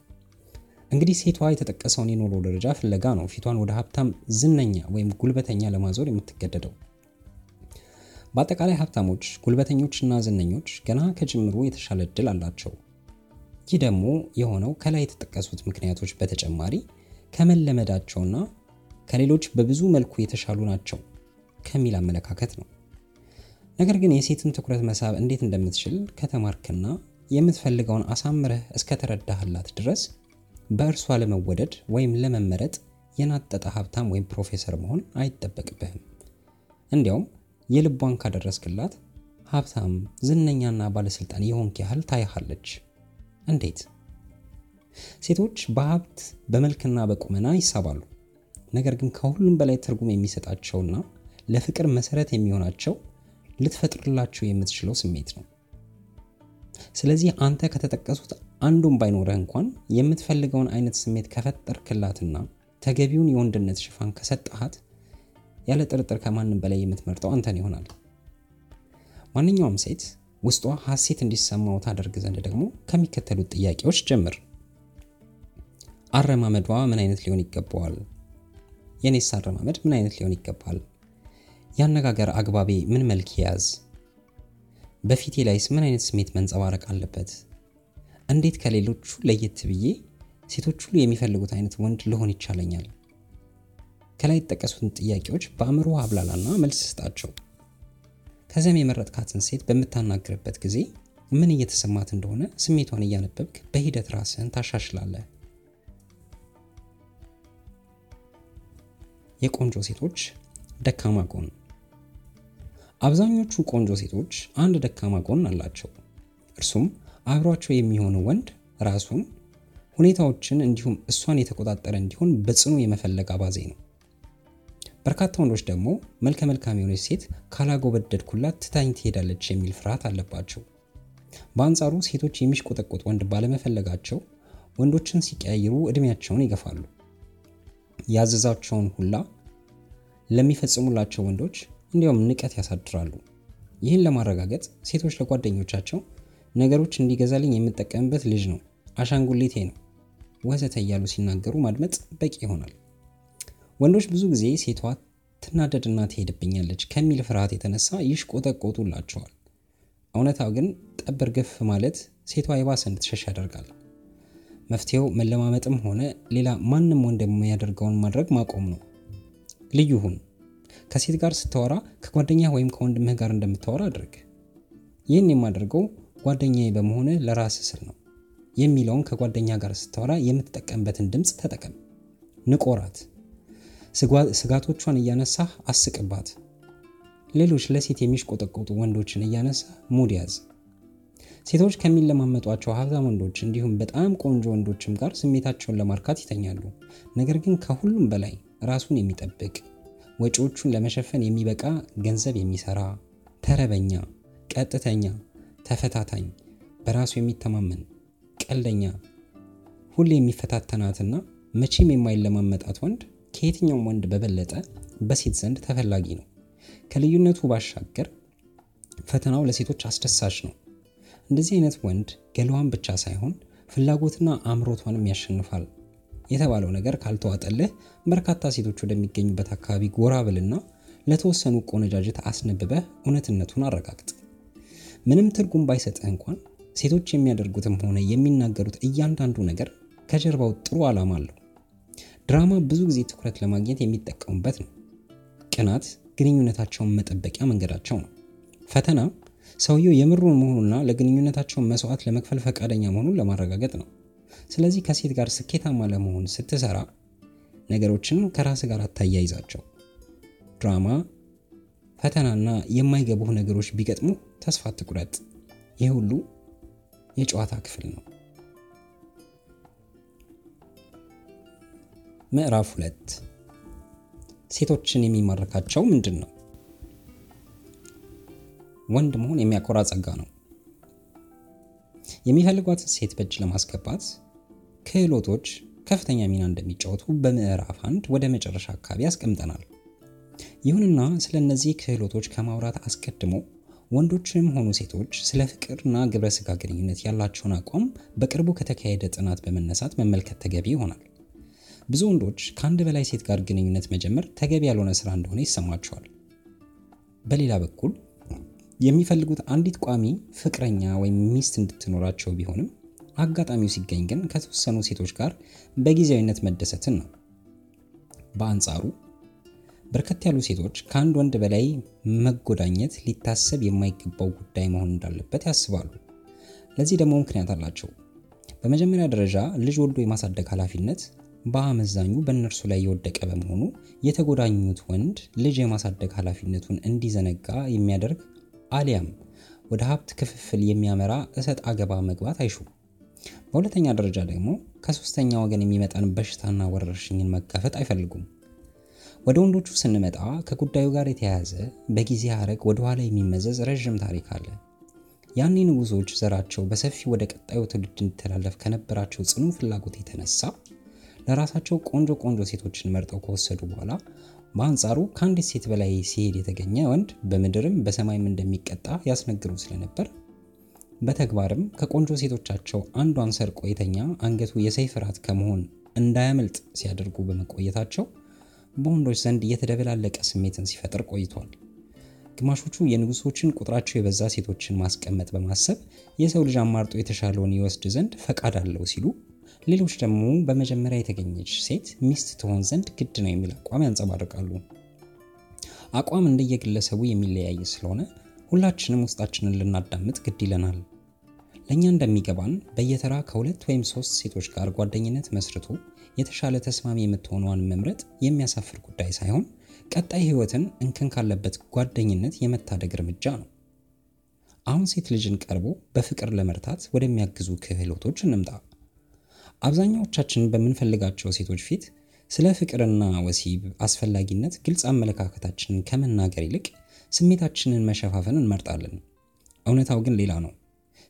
S1: እንግዲህ ሴቷ የተጠቀሰውን የኑሮ ደረጃ ፍለጋ ነው ፊቷን ወደ ሀብታም፣ ዝነኛ ወይም ጉልበተኛ ለማዞር የምትገደደው። በአጠቃላይ ሀብታሞች፣ ጉልበተኞችና ዝነኞች ገና ከጅምሩ የተሻለ እድል አላቸው። ይህ ደግሞ የሆነው ከላይ የተጠቀሱት ምክንያቶች በተጨማሪ ከመለመዳቸውና ከሌሎች በብዙ መልኩ የተሻሉ ናቸው ከሚል አመለካከት ነው። ነገር ግን የሴትን ትኩረት መሳብ እንዴት እንደምትችል ከተማርክና የምትፈልገውን አሳምረህ እስከተረዳህላት ድረስ በእርሷ ለመወደድ ወይም ለመመረጥ የናጠጠ ሀብታም ወይም ፕሮፌሰር መሆን አይጠበቅብህም። እንዲያውም የልቧን ካደረስክላት ሀብታም፣ ዝነኛና ባለስልጣን የሆንክ ያህል ታይሃለች። እንዴት? ሴቶች በሀብት በመልክና በቁመና ይሳባሉ። ነገር ግን ከሁሉም በላይ ትርጉም የሚሰጣቸውና ለፍቅር መሰረት የሚሆናቸው ልትፈጥርላቸው የምትችለው ስሜት ነው። ስለዚህ አንተ ከተጠቀሱት አንዱን ባይኖረህ እንኳን የምትፈልገውን አይነት ስሜት ከፈጠርክላትና ተገቢውን የወንድነት ሽፋን ከሰጠሃት ያለ ጥርጥር ከማንም በላይ የምትመርጠው አንተን ይሆናል። ማንኛውም ሴት ውስጧ ሀሴት እንዲሰማው ታደርግ ዘንድ ደግሞ ከሚከተሉት ጥያቄዎች ጀምር። አረማመዷ ምን አይነት ሊሆን ይገባዋል? የኔስ አረማመድ ምን አይነት ሊሆን ይገባል? የአነጋገር አግባቤ ምን መልክ ያዝ? በፊቴ ላይስ ምን አይነት ስሜት መንጸባረቅ አለበት? እንዴት ከሌሎቹ ለየት ብዬ ሴቶች ሁሉ የሚፈልጉት አይነት ወንድ ልሆን ይቻለኛል? ከላይ የተጠቀሱትን ጥያቄዎች በአእምሮ አብላላና መልስ ስጣቸው። ከዚያም የመረጥካትን ሴት በምታናግርበት ጊዜ ምን እየተሰማት እንደሆነ ስሜቷን እያነበብክ በሂደት ራስህን ታሻሽላለህ። የቆንጆ ሴቶች ደካማ ጎን። አብዛኞቹ ቆንጆ ሴቶች አንድ ደካማ ጎን አላቸው። እርሱም አብሯቸው የሚሆን ወንድ ራሱን፣ ሁኔታዎችን እንዲሁም እሷን የተቆጣጠረ እንዲሆን በጽኑ የመፈለግ አባዜ ነው። በርካታ ወንዶች ደግሞ መልከ መልካም የሆነች ሴት ካላጎበደድኩላት ትታኝ ትሄዳለች የሚል ፍርሃት አለባቸው። በአንጻሩ ሴቶች የሚሽቆጠቆጥ ወንድ ባለመፈለጋቸው ወንዶችን ሲቀያይሩ እድሜያቸውን ይገፋሉ። ያዘዛቸውን ሁላ ለሚፈጽሙላቸው ወንዶች እንዲያውም ንቀት ያሳድራሉ። ይህን ለማረጋገጥ ሴቶች ለጓደኞቻቸው ነገሮች እንዲገዛልኝ የምጠቀምበት ልጅ ነው፣ አሻንጉሊቴ ነው፣ ወዘተ እያሉ ሲናገሩ ማድመጥ በቂ ይሆናል። ወንዶች ብዙ ጊዜ ሴቷ ትናደድና ትሄድብኛለች ከሚል ፍርሃት የተነሳ ይሽቆጠቆጡላቸዋል። እውነታው ግን ጠብር ግፍ ማለት ሴቷ የባሰ እንድትሸሽ ያደርጋል። መፍትሄው መለማመጥም ሆነ ሌላ ማንም ወንድ የሚያደርገውን ማድረግ ማቆም ነው። ልዩ ሁን። ከሴት ጋር ስታወራ ከጓደኛ ወይም ከወንድምህ ጋር እንደምታወራ አድርግ። ይህን የማደርገው ጓደኛዬ በመሆን ለራስ ስል ነው የሚለውን ከጓደኛ ጋር ስታወራ የምትጠቀምበትን ድምፅ ተጠቀም። ንቆራት። ስጋቶቿን እያነሳህ አስቅባት። ሌሎች ለሴት የሚሽቆጠቆጡ ወንዶችን እያነሳህ ሙድ ያዝ። ሴቶች ከሚለማመጧቸው ሀብታም ወንዶች እንዲሁም በጣም ቆንጆ ወንዶችም ጋር ስሜታቸውን ለማርካት ይተኛሉ። ነገር ግን ከሁሉም በላይ ራሱን የሚጠብቅ ወጪዎቹን ለመሸፈን የሚበቃ ገንዘብ የሚሰራ ተረበኛ፣ ቀጥተኛ፣ ተፈታታኝ፣ በራሱ የሚተማመን ቀልደኛ፣ ሁሌ የሚፈታተናትና መቼም የማይለማመጣት ወንድ ከየትኛውም ወንድ በበለጠ በሴት ዘንድ ተፈላጊ ነው። ከልዩነቱ ባሻገር ፈተናው ለሴቶች አስደሳች ነው። እንደዚህ አይነት ወንድ ገላዋን ብቻ ሳይሆን ፍላጎትና አእምሮቷንም ያሸንፋል የተባለው ነገር ካልተዋጠልህ በርካታ ሴቶች ወደሚገኙበት አካባቢ ጎራ ብልና ለተወሰኑ ቆነጃጅት አስነብበህ እውነትነቱን አረጋግጥ። ምንም ትርጉም ባይሰጥህ እንኳን ሴቶች የሚያደርጉትም ሆነ የሚናገሩት እያንዳንዱ ነገር ከጀርባው ጥሩ ዓላማ አለው። ድራማ ብዙ ጊዜ ትኩረት ለማግኘት የሚጠቀሙበት ነው። ቅናት ግንኙነታቸውን መጠበቂያ መንገዳቸው ነው። ፈተና ሰውየው የምሩን መሆኑና ለግንኙነታቸው መስዋዕት ለመክፈል ፈቃደኛ መሆኑን ለማረጋገጥ ነው። ስለዚህ ከሴት ጋር ስኬታማ ለመሆን ስትሰራ ነገሮችን ከራስ ጋር አታያይዛቸው። ድራማ፣ ፈተናና የማይገቡህ ነገሮች ቢገጥሙ ተስፋ አትቁረጥ። ይህ ሁሉ የጨዋታ ክፍል ነው። ምዕራፍ ሁለት ሴቶችን የሚማርካቸው ምንድን ነው? ወንድ መሆን የሚያኮራ ጸጋ ነው። የሚፈልጓትን ሴት በእጅ ለማስገባት ክህሎቶች ከፍተኛ ሚና እንደሚጫወቱ በምዕራፍ አንድ ወደ መጨረሻ አካባቢ ያስቀምጠናል። ይሁንና ስለ እነዚህ ክህሎቶች ከማውራት አስቀድሞ ወንዶችም ሆኑ ሴቶች ስለ ፍቅርና ግብረ ስጋ ግንኙነት ያላቸውን አቋም በቅርቡ ከተካሄደ ጥናት በመነሳት መመልከት ተገቢ ይሆናል። ብዙ ወንዶች ከአንድ በላይ ሴት ጋር ግንኙነት መጀመር ተገቢ ያልሆነ ስራ እንደሆነ ይሰማቸዋል። በሌላ በኩል የሚፈልጉት አንዲት ቋሚ ፍቅረኛ ወይም ሚስት እንድትኖራቸው ቢሆንም አጋጣሚው ሲገኝ ግን ከተወሰኑ ሴቶች ጋር በጊዜያዊነት መደሰትን ነው። በአንጻሩ በርከት ያሉ ሴቶች ከአንድ ወንድ በላይ መጎዳኘት ሊታሰብ የማይገባው ጉዳይ መሆን እንዳለበት ያስባሉ። ለዚህ ደግሞ ምክንያት አላቸው። በመጀመሪያ ደረጃ ልጅ ወልዶ የማሳደግ ኃላፊነት በአመዛኙ በእነርሱ ላይ የወደቀ በመሆኑ የተጎዳኙት ወንድ ልጅ የማሳደግ ኃላፊነቱን እንዲዘነጋ የሚያደርግ አሊያም ወደ ሀብት ክፍፍል የሚያመራ እሰጥ አገባ መግባት አይሹም። በሁለተኛ ደረጃ ደግሞ ከሶስተኛ ወገን የሚመጣን በሽታና ወረርሽኝን መጋፈጥ አይፈልጉም። ወደ ወንዶቹ ስንመጣ ከጉዳዩ ጋር የተያያዘ በጊዜ ሀረግ ወደኋላ የሚመዘዝ ረዥም ታሪክ አለ። ያኔ ንጉሶች ዘራቸው በሰፊው ወደ ቀጣዩ ትውልድ እንዲተላለፍ ከነበራቸው ጽኑ ፍላጎት የተነሳ ለራሳቸው ቆንጆ ቆንጆ ሴቶችን መርጠው ከወሰዱ በኋላ በአንጻሩ ከአንዲት ሴት በላይ ሲሄድ የተገኘ ወንድ በምድርም በሰማይም እንደሚቀጣ ያስነግሩ ስለነበር በተግባርም ከቆንጆ ሴቶቻቸው አንዷን ሰርቆ የተኛ አንገቱ የሰይፍ ራት ከመሆን እንዳያመልጥ ሲያደርጉ በመቆየታቸው በወንዶች ዘንድ የተደበላለቀ ስሜትን ሲፈጥር ቆይቷል። ግማሾቹ የንጉሶችን ቁጥራቸው የበዛ ሴቶችን ማስቀመጥ በማሰብ የሰው ልጅ አማርጦ የተሻለውን ይወስድ ዘንድ ፈቃድ አለው ሲሉ፣ ሌሎች ደግሞ በመጀመሪያ የተገኘች ሴት ሚስት ትሆን ዘንድ ግድ ነው የሚል አቋም ያንጸባርቃሉ። አቋም እንደየግለሰቡ የሚለያይ ስለሆነ ሁላችንም ውስጣችንን ልናዳምጥ ግድ ይለናል። ለእኛ እንደሚገባን በየተራ ከሁለት ወይም ሶስት ሴቶች ጋር ጓደኝነት መስርቶ የተሻለ ተስማሚ የምትሆነዋን መምረጥ የሚያሳፍር ጉዳይ ሳይሆን ቀጣይ ሕይወትን እንከን ካለበት ጓደኝነት የመታደግ እርምጃ ነው። አሁን ሴት ልጅን ቀርቦ በፍቅር ለመርታት ወደሚያግዙ ክህሎቶች እንምጣ። አብዛኛዎቻችን በምንፈልጋቸው ሴቶች ፊት ስለ ፍቅርና ወሲብ አስፈላጊነት ግልጽ አመለካከታችንን ከመናገር ይልቅ ስሜታችንን መሸፋፈን እንመርጣለን። እውነታው ግን ሌላ ነው።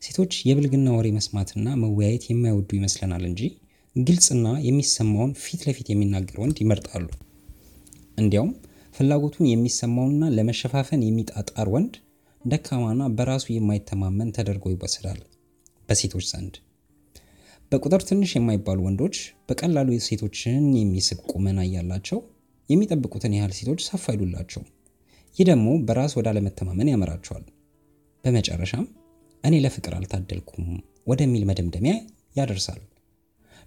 S1: ሴቶች የብልግና ወሬ መስማትና መወያየት የማይወዱ ይመስለናል እንጂ ግልጽና የሚሰማውን ፊት ለፊት የሚናገር ወንድ ይመርጣሉ። እንዲያውም ፍላጎቱን የሚሰማውና ለመሸፋፈን የሚጣጣር ወንድ ደካማና በራሱ የማይተማመን ተደርጎ ይወሰዳል በሴቶች ዘንድ። በቁጥር ትንሽ የማይባሉ ወንዶች በቀላሉ ሴቶችን የሚስብ ቁመና እያላቸው የሚጠብቁትን ያህል ሴቶች ሰፍ አይሉላቸው። ይህ ደግሞ በራስ ወደ አለመተማመን ያመራቸዋል። በመጨረሻም እኔ ለፍቅር አልታደልኩም ወደሚል መደምደሚያ ያደርሳል።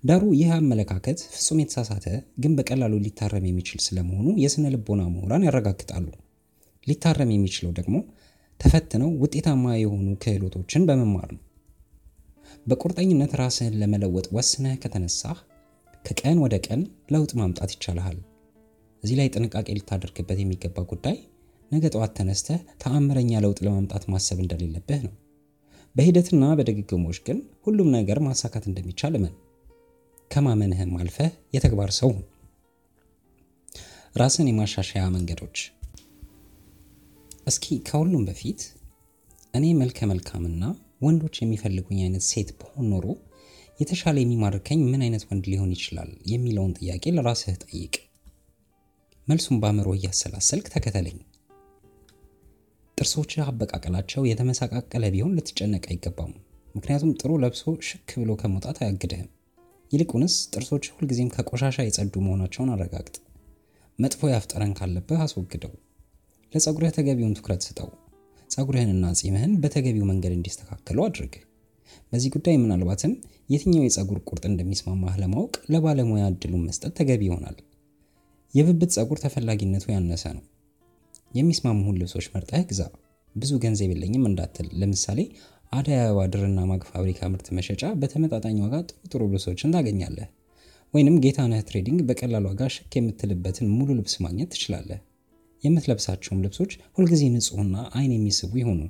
S1: ዳሩ ይህ አመለካከት ፍጹም የተሳሳተ ግን በቀላሉ ሊታረም የሚችል ስለመሆኑ የስነ ልቦና ምሁራን ያረጋግጣሉ። ሊታረም የሚችለው ደግሞ ተፈትነው ውጤታማ የሆኑ ክህሎቶችን በመማር ነው። በቁርጠኝነት ራስህን ለመለወጥ ወስነህ ከተነሳህ ከቀን ወደ ቀን ለውጥ ማምጣት ይቻልሃል። እዚህ ላይ ጥንቃቄ ልታደርግበት የሚገባ ጉዳይ ነገ ጠዋት ተነስተህ ተአምረኛ ለውጥ ለማምጣት ማሰብ እንደሌለብህ ነው። በሂደትና በድግግሞች ግን ሁሉም ነገር ማሳካት እንደሚቻል እመን። ከማመንህም አልፈህ የተግባር ሰው ራስን የማሻሻያ መንገዶች። እስኪ ከሁሉም በፊት እኔ መልከ መልካምና ወንዶች የሚፈልጉኝ አይነት ሴት በሆን ኖሮ የተሻለ የሚማርከኝ ምን አይነት ወንድ ሊሆን ይችላል የሚለውን ጥያቄ ለራስህ ጠይቅ። መልሱን በአእምሮ እያሰላሰልክ ተከተለኝ። ጥርሶችህ አበቃቀላቸው የተመሳቃቀለ ቢሆን ልትጨነቅ አይገባም። ምክንያቱም ጥሩ ለብሶ ሽክ ብሎ ከመውጣት አያግድህም። ይልቁንስ ጥርሶች ሁልጊዜም ከቆሻሻ የጸዱ መሆናቸውን አረጋግጥ። መጥፎ ያፍጠረን ካለብህ አስወግደው። ለፀጉርህ ተገቢውን ትኩረት ስጠው። ፀጉርህንና ጺምህን በተገቢው መንገድ እንዲስተካከሉ አድርግ። በዚህ ጉዳይ ምናልባትም የትኛው የፀጉር ቁርጥ እንደሚስማማህ ለማወቅ ለባለሙያ እድሉን መስጠት ተገቢ ይሆናል። የብብት ፀጉር ተፈላጊነቱ ያነሰ ነው። የሚስማሙህን ልብሶች መርጠህ ግዛ። ብዙ ገንዘብ የለኝም እንዳትል። ለምሳሌ አደይ አበባ ድርና ማግ ፋብሪካ ምርት መሸጫ በተመጣጣኝ ዋጋ ጥሩ ጥሩ ልብሶችን ታገኛለህ። ወይንም ጌታነህ ትሬዲንግ በቀላል ዋጋ ሽክ የምትልበትን ሙሉ ልብስ ማግኘት ትችላለህ። የምትለብሳቸውም ልብሶች ሁልጊዜ ንጹሕና ዓይን የሚስቡ ይሆኑ።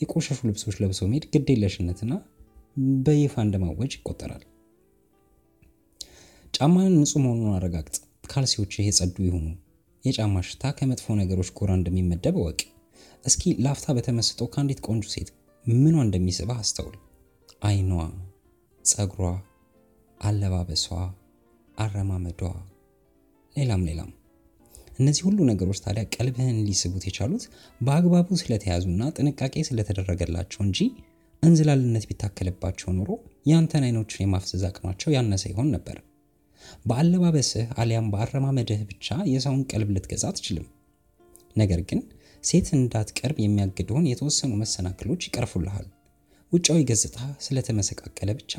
S1: የቆሸሹ ልብሶች ለብሶ መሄድ ግዴለሽነትን በይፋ እንደማወጅ ይቆጠራል። ጫማህን ንጹህ መሆኑን አረጋግጥ። ካልሲዎችህ የጸዱ ይሁኑ። የጫማ ሽታ ከመጥፎ ነገሮች ጎራ እንደሚመደብ እወቅ። እስኪ ላፍታ በተመስጦ ከአንዲት ቆንጆ ሴት ምኗ እንደሚስብህ አስተውል። ዓይኗ፣ ጸጉሯ፣ አለባበሷ፣ አረማመዷ፣ ሌላም ሌላም። እነዚህ ሁሉ ነገሮች ታዲያ ቀልብህን ሊስቡት የቻሉት በአግባቡ ስለተያዙና ጥንቃቄ ስለተደረገላቸው እንጂ እንዝላልነት ቢታከልባቸው ኖሮ ያንተን አይኖችን የማፍዘዝ አቅማቸው ያነሰ ይሆን ነበር። በአለባበስህ አሊያም በአረማመድህ ብቻ የሰውን ቀልብ ልትገዛ አትችልም። ነገር ግን ሴት እንዳትቀርብ የሚያግዱን የተወሰኑ መሰናክሎች ይቀርፉልሃል። ውጫዊ ገጽታ ስለተመሰቃቀለ ብቻ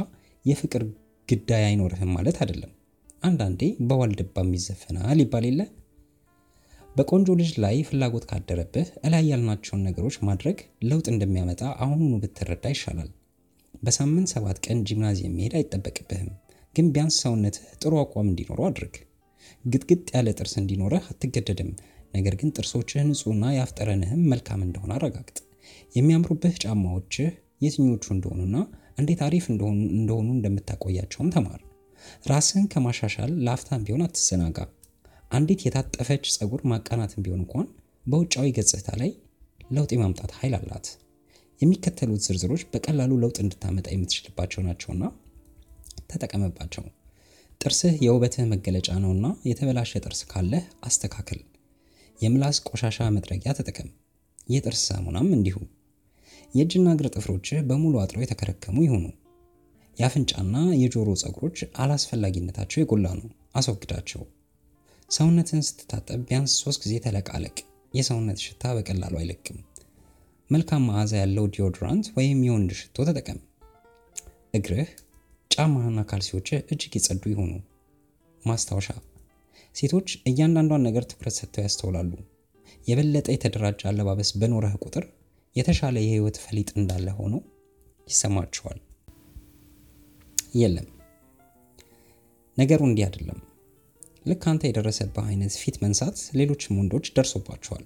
S1: የፍቅር ግዳይ አይኖርህም ማለት አይደለም። አንዳንዴ በዋልድባም ይዘፈናል ይባል የለ። በቆንጆ ልጅ ላይ ፍላጎት ካደረብህ እላይ ያልናቸውን ነገሮች ማድረግ ለውጥ እንደሚያመጣ አሁኑኑ ብትረዳ ይሻላል። በሳምንት ሰባት ቀን ጂምናዚየም መሄድ አይጠበቅብህም። ግን ቢያንስ ሰውነትህ ጥሩ አቋም እንዲኖረው አድርግ። ግጥግጥ ያለ ጥርስ እንዲኖረህ አትገደድም። ነገር ግን ጥርሶችህ ንጹሕና የአፍጠረንህም መልካም እንደሆነ አረጋግጥ። የሚያምሩብህ ጫማዎችህ የትኞቹ እንደሆኑና እንዴት አሪፍ እንደሆኑ እንደምታቆያቸውም ተማር። ራስህን ከማሻሻል ለአፍታም ቢሆን አትዘናጋ። አንዲት የታጠፈች ፀጉር ማቃናትን ቢሆን እንኳን በውጫዊ ገጽታ ላይ ለውጥ የማምጣት ኃይል አላት። የሚከተሉት ዝርዝሮች በቀላሉ ለውጥ እንድታመጣ የምትችልባቸው ናቸውና ተጠቀምባቸው። ጥርስህ የውበትህ መገለጫ ነውና የተበላሸ ጥርስ ካለህ አስተካክል። የምላስ ቆሻሻ መጥረጊያ ተጠቀም። የጥርስ ሳሙናም እንዲሁ። የእጅና እግር ጥፍሮችህ በሙሉ አጥረው የተከረከሙ ይሁኑ። የአፍንጫና የጆሮ ፀጉሮች አላስፈላጊነታቸው የጎላ ነው፣ አስወግዳቸው። ሰውነትን ስትታጠብ ቢያንስ ሶስት ጊዜ ተለቃለቅ። የሰውነት ሽታ በቀላሉ አይለቅም። መልካም መዓዛ ያለው deodorant ወይም የወንድ ሽቶ ተጠቀም። እግርህ ጫማህና ካልሲዎችህ እጅግ የጸዱ ይሆኑ። ማስታወሻ፣ ሴቶች እያንዳንዷን ነገር ትኩረት ሰጥተው ያስተውላሉ። የበለጠ የተደራጀ አለባበስ በኖረህ ቁጥር የተሻለ የህይወት ፈሊጥ እንዳለ ሆኖ ይሰማቸዋል። የለም ነገሩ እንዲህ አይደለም። ልክ አንተ የደረሰብህ አይነት ፊት መንሳት ሌሎችም ወንዶች ደርሶባቸዋል።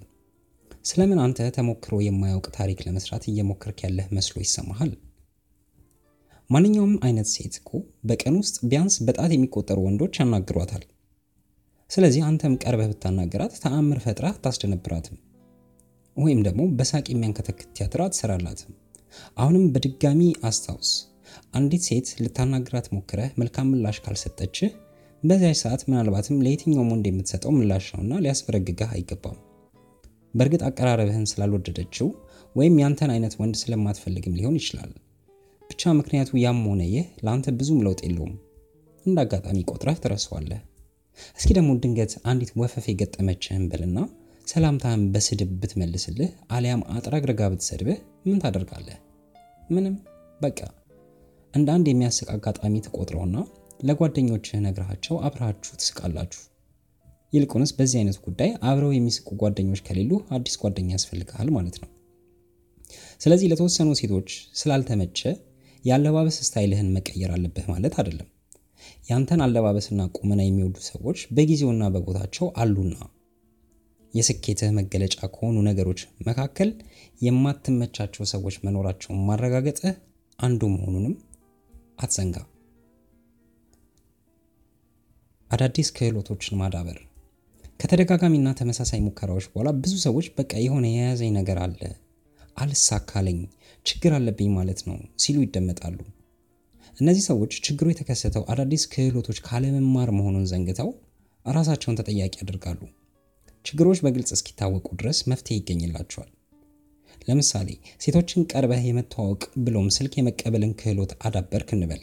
S1: ስለምን አንተ ተሞክሮ የማያውቅ ታሪክ ለመስራት እየሞከርክ ያለህ መስሎ ይሰማሃል? ማንኛውም አይነት ሴት እኮ በቀን ውስጥ ቢያንስ በጣት የሚቆጠሩ ወንዶች ያናግሯታል። ስለዚህ አንተም ቀርበህ ብታናገራት ተአምር ፈጥረህ አታስደነብራትም፣ ወይም ደግሞ በሳቅ የሚያንከተክት ቲያትር አትሰራላትም። አሁንም በድጋሚ አስታውስ፣ አንዲት ሴት ልታናግራት ሞክረህ መልካም ምላሽ ካልሰጠችህ በዚያች ሰዓት ምናልባትም ለየትኛውም ወንድ የምትሰጠው ምላሽ ነውና ሊያስበረግግህ አይገባም። በእርግጥ አቀራረብህን ስላልወደደችው ወይም ያንተን አይነት ወንድ ስለማትፈልግም ሊሆን ይችላል። ብቻ ምክንያቱ ያም ሆነ ይህ ለአንተ ብዙም ለውጥ የለውም። እንደ አጋጣሚ ቆጥረህ ትረሳዋለህ። እስኪ ደግሞ ድንገት አንዲት ወፈፍ የገጠመችህን በልና ሰላምታህን በስድብ ብትመልስልህ አሊያም አጥራግረጋ ብትሰድብህ ምን ታደርጋለህ? ምንም። በቃ እንደ አንድ የሚያስቅ አጋጣሚ ትቆጥረውና ለጓደኞችህ ነግረሃቸው አብረሃችሁ ትስቃላችሁ። ይልቁንስ በዚህ አይነት ጉዳይ አብረው የሚስቁ ጓደኞች ከሌሉ አዲስ ጓደኛ ያስፈልግሃል ማለት ነው። ስለዚህ ለተወሰኑ ሴቶች ስላልተመቸ የአለባበስ ስታይልህን መቀየር አለብህ ማለት አይደለም። ያንተን አለባበስና ቁመና የሚወዱ ሰዎች በጊዜውና በቦታቸው አሉና የስኬትህ መገለጫ ከሆኑ ነገሮች መካከል የማትመቻቸው ሰዎች መኖራቸውን ማረጋገጥህ አንዱ መሆኑንም አትዘንጋ። አዳዲስ ክህሎቶችን ማዳበር ከተደጋጋሚና ተመሳሳይ ሙከራዎች በኋላ ብዙ ሰዎች በቃ የሆነ የያዘኝ ነገር አለ፣ አልሳካለኝ፣ ችግር አለብኝ ማለት ነው ሲሉ ይደመጣሉ። እነዚህ ሰዎች ችግሩ የተከሰተው አዳዲስ ክህሎቶች ካለመማር መሆኑን ዘንግተው ራሳቸውን ተጠያቂ ያደርጋሉ። ችግሮች በግልጽ እስኪታወቁ ድረስ መፍትሄ ይገኝላቸዋል። ለምሳሌ ሴቶችን ቀርበህ የመተዋወቅ ብሎም ስልክ የመቀበልን ክህሎት አዳበርክ እንበል።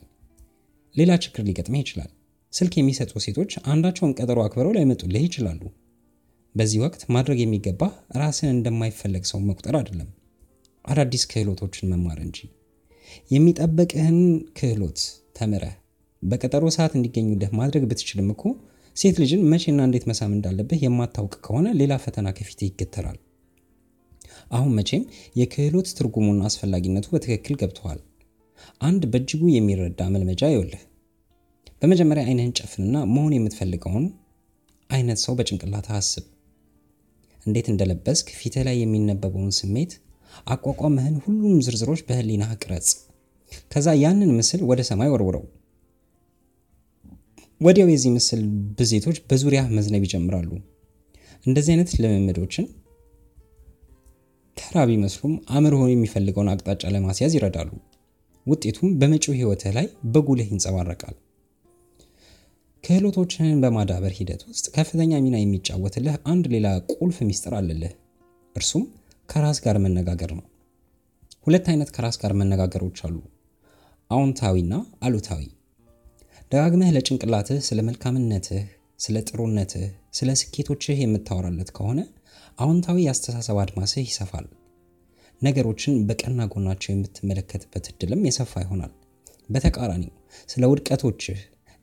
S1: ሌላ ችግር ሊገጥምህ ይችላል። ስልክ የሚሰጡ ሴቶች አንዳቸውን ቀጠሮ አክብረው ላይመጡልህ ይችላሉ። በዚህ ወቅት ማድረግ የሚገባህ ራስን እንደማይፈለግ ሰው መቁጠር አይደለም፣ አዳዲስ ክህሎቶችን መማር እንጂ። የሚጠበቅህን ክህሎት ተምረህ በቀጠሮ ሰዓት እንዲገኙልህ ማድረግ ብትችልም እኮ ሴት ልጅን መቼና እንዴት መሳም እንዳለብህ የማታውቅ ከሆነ ሌላ ፈተና ከፊት ይገተራል። አሁን መቼም የክህሎት ትርጉሙና አስፈላጊነቱ በትክክል ገብተዋል። አንድ በእጅጉ የሚረዳ መልመጃ ይውልህ። በመጀመሪያ አይንህን ጨፍንና መሆን የምትፈልገውን አይነት ሰው በጭንቅላትህ አስብ። እንዴት እንደለበስክ፣ ፊትህ ላይ የሚነበበውን ስሜት፣ አቋቋምህን፣ ሁሉም ዝርዝሮች በህሊናህ ቅረጽ። ከዛ ያንን ምስል ወደ ሰማይ ወርውረው። ወዲያው የዚህ ምስል ብዜቶች በዙሪያ መዝነብ ይጀምራሉ። እንደዚህ አይነት ልምምዶችን ተራ ቢመስሉም አእምሮህ የሚፈልገውን አቅጣጫ ለማስያዝ ይረዳሉ። ውጤቱም በመጪው ህይወትህ ላይ በጉልህ ይንጸባረቃል። ክህሎቶችህን በማዳበር ሂደት ውስጥ ከፍተኛ ሚና የሚጫወትልህ አንድ ሌላ ቁልፍ ሚስጥር አለልህ። እርሱም ከራስ ጋር መነጋገር ነው። ሁለት አይነት ከራስ ጋር መነጋገሮች አሉ፣ አዎንታዊና አሉታዊ። ደጋግመህ ለጭንቅላትህ ስለ መልካምነትህ፣ ስለ ጥሩነትህ፣ ስለ ስኬቶችህ የምታወራለት ከሆነ አዎንታዊ የአስተሳሰብ አድማስህ ይሰፋል። ነገሮችን በቀና ጎናቸው የምትመለከትበት እድልም የሰፋ ይሆናል። በተቃራኒው ስለ ውድቀቶችህ፣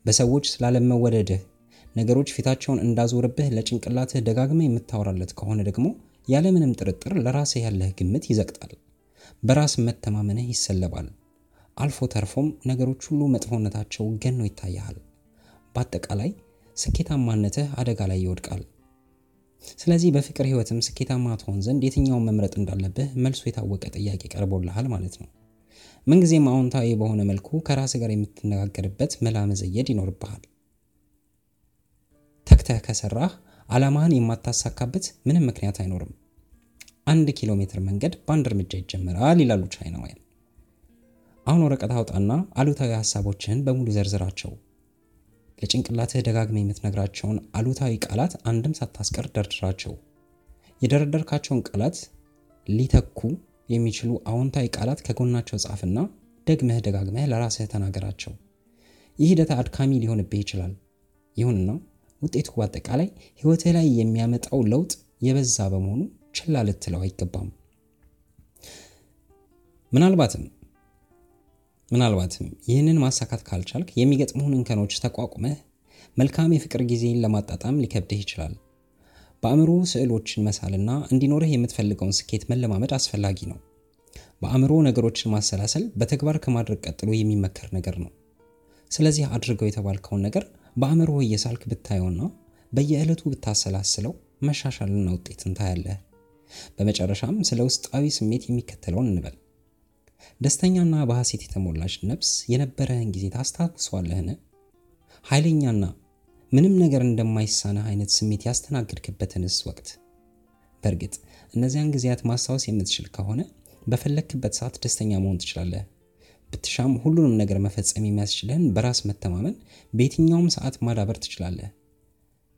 S1: በሰዎች ስላለመወደድህ፣ ነገሮች ፊታቸውን እንዳዞርብህ ለጭንቅላትህ ደጋግመህ የምታወራለት ከሆነ ደግሞ ያለምንም ጥርጥር ለራስህ ያለህ ግምት ይዘቅጣል። በራስ መተማመንህ ይሰለባል። አልፎ ተርፎም ነገሮች ሁሉ መጥፎነታቸው ገኖ ይታያል። በአጠቃላይ ስኬታማነትህ አደጋ ላይ ይወድቃል። ስለዚህ በፍቅር ህይወትም ስኬታማ ትሆን ዘንድ የትኛውን መምረጥ እንዳለብህ መልሶ የታወቀ ጥያቄ ቀርቦልሃል ማለት ነው። ምንጊዜም አዎንታዊ በሆነ መልኩ ከራስ ጋር የምትነጋገርበት መላ መዘየድ ይኖርብሃል። ተግተህ ከሰራህ ዓላማህን የማታሳካበት ምንም ምክንያት አይኖርም። አንድ ኪሎ ሜትር መንገድ በአንድ እርምጃ ይጀምራል ይላሉ ቻይናውያን። አሁን ወረቀት አውጣና አሉታዊ ሀሳቦችህን በሙሉ ዘርዝራቸው። ለጭንቅላትህ ደጋግመህ የምትነግራቸውን አሉታዊ ቃላት አንድም ሳታስቀር ደርድራቸው። የደረደርካቸውን ቃላት ሊተኩ የሚችሉ አዎንታዊ ቃላት ከጎናቸው ጻፍና ደግመህ ደጋግመህ ለራስህ ተናገራቸው። ይህ ሂደት አድካሚ ሊሆንብህ ይችላል። ይሁንና ውጤቱ በአጠቃላይ ህይወትህ ላይ የሚያመጣው ለውጥ የበዛ በመሆኑ ችላ ልትለው አይገባም። ምናልባትም ምናልባትም ይህንን ማሳካት ካልቻልክ የሚገጥሙህን እንከኖች ተቋቁመህ መልካም የፍቅር ጊዜን ለማጣጣም ሊከብድህ ይችላል። በአእምሮ ስዕሎችን መሳልና እንዲኖርህ የምትፈልገውን ስኬት መለማመድ አስፈላጊ ነው። በአእምሮ ነገሮችን ማሰላሰል በተግባር ከማድረግ ቀጥሎ የሚመከር ነገር ነው። ስለዚህ አድርገው የተባልከውን ነገር በአእምሮ እየሳልክ ብታየውና በየዕለቱ ብታሰላስለው መሻሻልና ውጤትን ታያለህ። በመጨረሻም ስለ ውስጣዊ ስሜት የሚከተለውን እንበል። ደስተኛና በሐሴት የተሞላች ነፍስ የነበረህን ጊዜ ታስታውሰዋለህን? ኃይለኛና ምንም ነገር እንደማይሳነህ አይነት ስሜት ያስተናግድክበትንስ ወቅት? በእርግጥ እነዚያን ጊዜያት ማስታወስ የምትችል ከሆነ በፈለግክበት ሰዓት ደስተኛ መሆን ትችላለህ። ብትሻም ሁሉንም ነገር መፈጸም የሚያስችልህን በራስ መተማመን በየትኛውም ሰዓት ማዳበር ትችላለህ።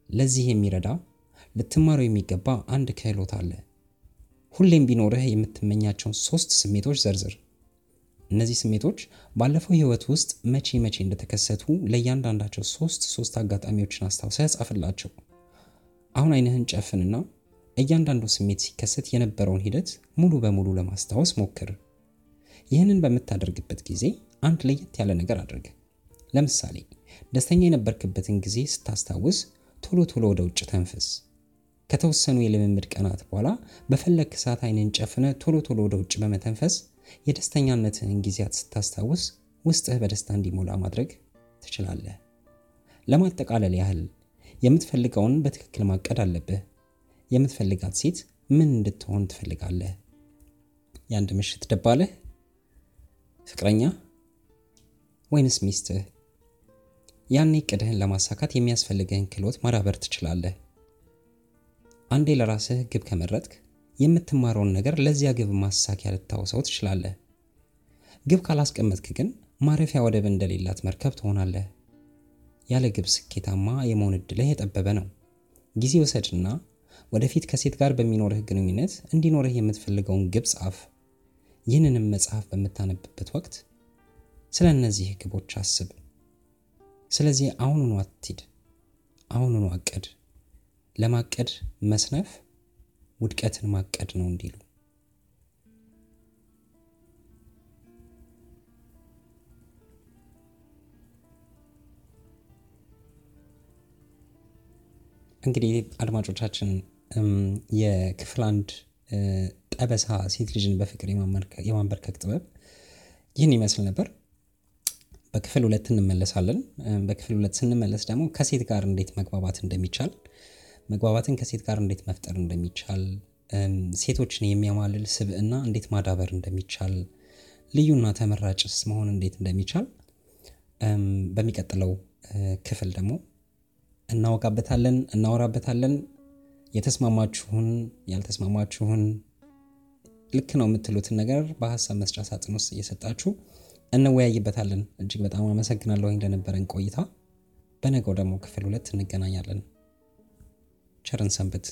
S1: ለዚህ የሚረዳ ልትማረው የሚገባ አንድ ክህሎት አለ። ሁሌም ቢኖርህ የምትመኛቸውን ሶስት ስሜቶች ዘርዝር። እነዚህ ስሜቶች ባለፈው ህይወት ውስጥ መቼ መቼ እንደተከሰቱ ለእያንዳንዳቸው ሶስት ሶስት አጋጣሚዎችን አስታውሰህ ጻፍላቸው። አሁን አይንህን ጨፍንና እያንዳንዱ ስሜት ሲከሰት የነበረውን ሂደት ሙሉ በሙሉ ለማስታወስ ሞክር። ይህንን በምታደርግበት ጊዜ አንድ ለየት ያለ ነገር አድርግ። ለምሳሌ ደስተኛ የነበርክበትን ጊዜ ስታስታውስ ቶሎ ቶሎ ወደ ውጭ ተንፍስ። ከተወሰኑ የልምምድ ቀናት በኋላ በፈለግክ ሰዓት አይንን ጨፍነ ቶሎ ቶሎ ወደ ውጭ በመተንፈስ የደስተኛነትህን ጊዜያት ስታስታውስ ውስጥህ በደስታ እንዲሞላ ማድረግ ትችላለህ። ለማጠቃለል ያህል የምትፈልገውን በትክክል ማቀድ አለብህ። የምትፈልጋት ሴት ምን እንድትሆን ትፈልጋለህ? የአንድ ምሽት ደባለህ፣ ፍቅረኛ ወይንስ ሚስትህ? ያኔ እቅድህን ለማሳካት የሚያስፈልግህን ክህሎት ማዳበር ትችላለህ። አንዴ ለራስህ ግብ ከመረጥክ የምትማረውን ነገር ለዚያ ግብ ማሳኪያ ልታውሰው ትችላለህ። ግብ ካላስቀመጥክ ግን ማረፊያ ወደብ እንደሌላት መርከብ ትሆናለህ። ያለ ግብ ስኬታማ የመሆን ዕድልህ የጠበበ ነው። ጊዜ ውሰድና ወደፊት ከሴት ጋር በሚኖርህ ግንኙነት እንዲኖርህ የምትፈልገውን ግብ ጻፍ። ይህንንም መጽሐፍ በምታነብበት ወቅት ስለ እነዚህ ግቦች አስብ። ስለዚህ አሁኑኑ አትሂድ፣ አሁኑኑ አቅድ። ለማቀድ መስነፍ ውድቀትን ማቀድ ነው እንዲሉ እንግዲህ አድማጮቻችን የክፍል አንድ ጠበሳ ሴት ልጅን በፍቅር የማንበርከክ ጥበብ ይህን ይመስል ነበር። በክፍል ሁለት እንመለሳለን። በክፍል ሁለት ስንመለስ ደግሞ ከሴት ጋር እንዴት መግባባት እንደሚቻል መግባባትን ከሴት ጋር እንዴት መፍጠር እንደሚቻል፣ ሴቶችን የሚያማልል ስብዕና እንዴት ማዳበር እንደሚቻል፣ ልዩና ተመራጭስ መሆን እንዴት እንደሚቻል በሚቀጥለው ክፍል ደግሞ እናወጋበታለን፣ እናወራበታለን። የተስማማችሁን ያልተስማማችሁን ልክ ነው የምትሉትን ነገር በሀሳብ መስጫ ሳጥን ውስጥ እየሰጣችሁ እንወያይበታለን። እጅግ በጣም አመሰግናለሁ እንደነበረን ቆይታ። በነገው ደግሞ ክፍል ሁለት እንገናኛለን። ቸርን ሰንብት።